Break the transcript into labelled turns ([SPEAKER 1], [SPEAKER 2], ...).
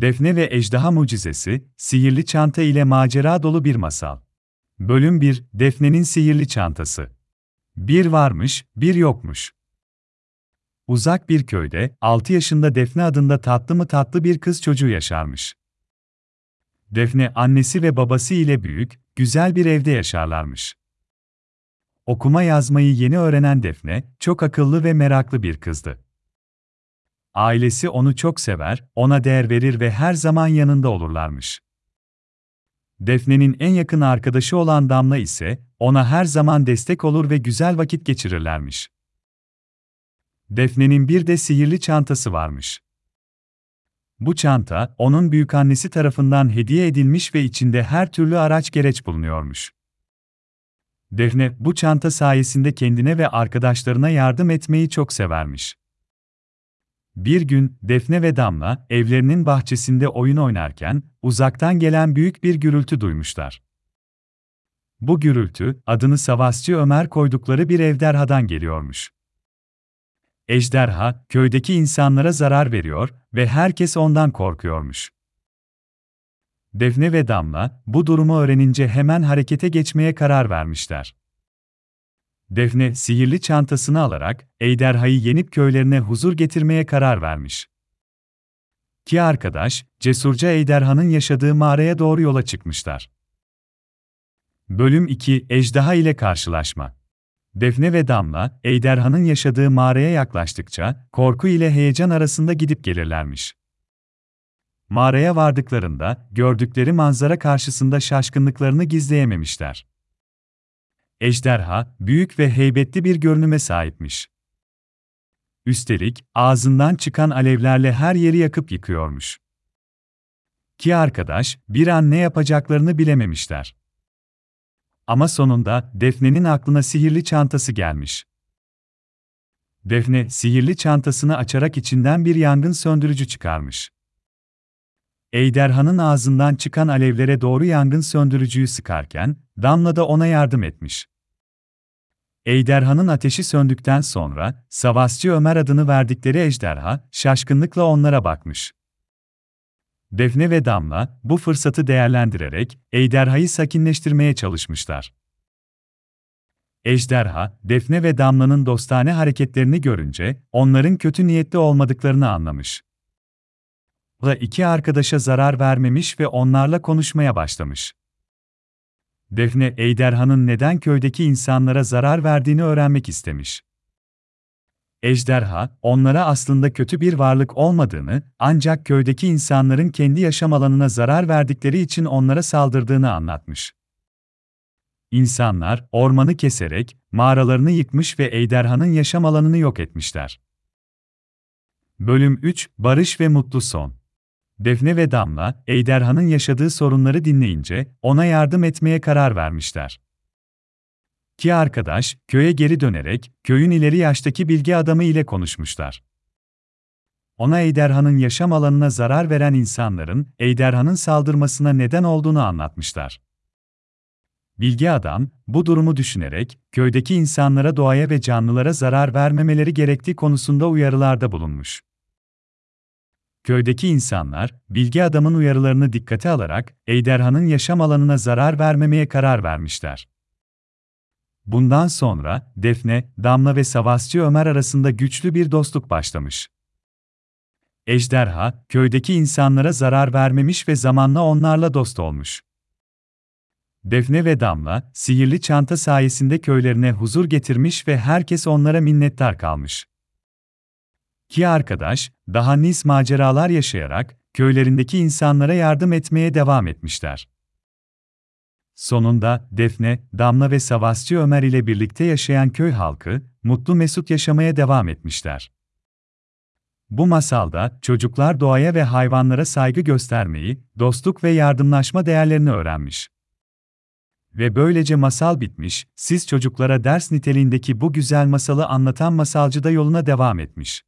[SPEAKER 1] Defne ve Ejderha Mucizesi, Sihirli Çanta ile macera dolu bir masal. Bölüm 1, Defne'nin Sihirli Çantası. Bir varmış, bir yokmuş. Uzak bir köyde, 6 yaşında Defne adında tatlı mı tatlı bir kız çocuğu yaşarmış. Defne, annesi ve babası ile büyük, güzel bir evde yaşarlarmış. Okuma yazmayı yeni öğrenen Defne, çok akıllı ve meraklı bir kızdı. Ailesi onu çok sever, ona değer verir ve her zaman yanında olurlarmış. Defne'nin en yakın arkadaşı olan Damla ise ona her zaman destek olur ve güzel vakit geçirirlermiş. Defne'nin bir de sihirli çantası varmış. Bu çanta, onun büyükannesi tarafından hediye edilmiş ve içinde her türlü araç gereç bulunuyormuş. Defne, bu çanta sayesinde kendine ve arkadaşlarına yardım etmeyi çok severmiş. Bir gün Defne ve Damla evlerinin bahçesinde oyun oynarken uzaktan gelen büyük bir gürültü duymuşlar. Bu gürültü adını Savaşçı Ömer koydukları bir ejderhadan geliyormuş. Ejderha köydeki insanlara zarar veriyor ve herkes ondan korkuyormuş. Defne ve Damla bu durumu öğrenince hemen harekete geçmeye karar vermişler. Defne, sihirli çantasını alarak, Ejderha'yı yenip köylerine huzur getirmeye karar vermiş. Ki arkadaş, cesurca Ejderha'nın yaşadığı mağaraya doğru yola çıkmışlar. Bölüm 2 Ejderha ile karşılaşma Defne ve Damla, Ejderhanın yaşadığı mağaraya yaklaştıkça, korku ile heyecan arasında gidip gelirlermiş. Mağaraya vardıklarında, gördükleri manzara karşısında şaşkınlıklarını gizleyememişler. Ejderha, büyük ve heybetli bir görünüme sahipmiş. Üstelik, ağzından çıkan alevlerle her yeri yakıp yıkıyormuş. Ki arkadaş, bir an ne yapacaklarını bilememişler. Ama sonunda, Defne'nin aklına sihirli çantası gelmiş. Defne, sihirli çantasını açarak içinden bir yangın söndürücü çıkarmış. Ejderhanın ağzından çıkan alevlere doğru yangın söndürücüyü sıkarken, Damla da ona yardım etmiş. Ejderhanın ateşi söndükten sonra, Savaşçı Ömer adını verdikleri ejderha, şaşkınlıkla onlara bakmış. Defne ve Damla, bu fırsatı değerlendirerek, ejderhayı sakinleştirmeye çalışmışlar. Ejderha, Defne ve Damla'nın dostane hareketlerini görünce, onların kötü niyetli olmadıklarını anlamış. Da iki arkadaşa zarar vermemiş ve onlarla konuşmaya başlamış. Defne, Ejderhanın neden köydeki insanlara zarar verdiğini öğrenmek istemiş. Ejderha, onlara aslında kötü bir varlık olmadığını, ancak köydeki insanların kendi yaşam alanına zarar verdikleri için onlara saldırdığını anlatmış. İnsanlar, ormanı keserek, mağaralarını yıkmış ve ejderhanın yaşam alanını yok etmişler. Bölüm 3 Barış ve Mutlu Son Defne ve Damla, Ejderhan'ın yaşadığı sorunları dinleyince ona yardım etmeye karar vermişler. Ki arkadaş, köye geri dönerek, köyün ileri yaştaki bilgi adamı ile konuşmuşlar. Ona Ejderhan'ın yaşam alanına zarar veren insanların, Ejderhan'ın saldırmasına neden olduğunu anlatmışlar. Bilgi adam, bu durumu düşünerek, köydeki insanlara doğaya ve canlılara zarar vermemeleri gerektiği konusunda uyarılarda bulunmuş. Köydeki insanlar, bilgi adamın uyarılarını dikkate alarak, Ejderhan'ın yaşam alanına zarar vermemeye karar vermişler. Bundan sonra, Defne, Damla ve Savaşçı Ömer arasında güçlü bir dostluk başlamış. Ejderha, köydeki insanlara zarar vermemiş ve zamanla onlarla dost olmuş. Defne ve Damla, sihirli çanta sayesinde köylerine huzur getirmiş ve herkes onlara minnettar kalmış. Ki arkadaş, daha nis maceralar yaşayarak, köylerindeki insanlara yardım etmeye devam etmişler. Sonunda, Defne, Damla ve Savaşçı Ömer ile birlikte yaşayan köy halkı, mutlu mesut yaşamaya devam etmişler. Bu masalda, çocuklar doğaya ve hayvanlara saygı göstermeyi, dostluk ve yardımlaşma değerlerini öğrenmiş. Ve böylece masal bitmiş, siz çocuklara ders niteliğindeki bu güzel masalı anlatan masalcı da yoluna devam etmiş.